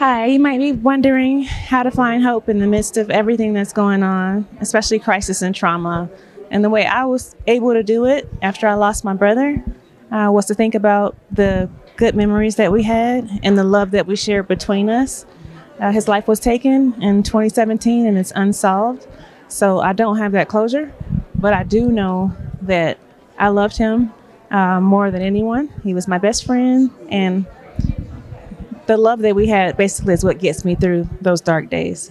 Hi, you might be wondering how to find hope in the midst of everything that's going on, especially crisis and trauma. And the way I was able to do it after I lost my brother uh, was to think about the good memories that we had and the love that we shared between us. Uh, his life was taken in 2017 and it's unsolved. So I don't have that closure, but I do know that I loved him uh, more than anyone. He was my best friend, and the love that we had basically is what gets me through those dark days.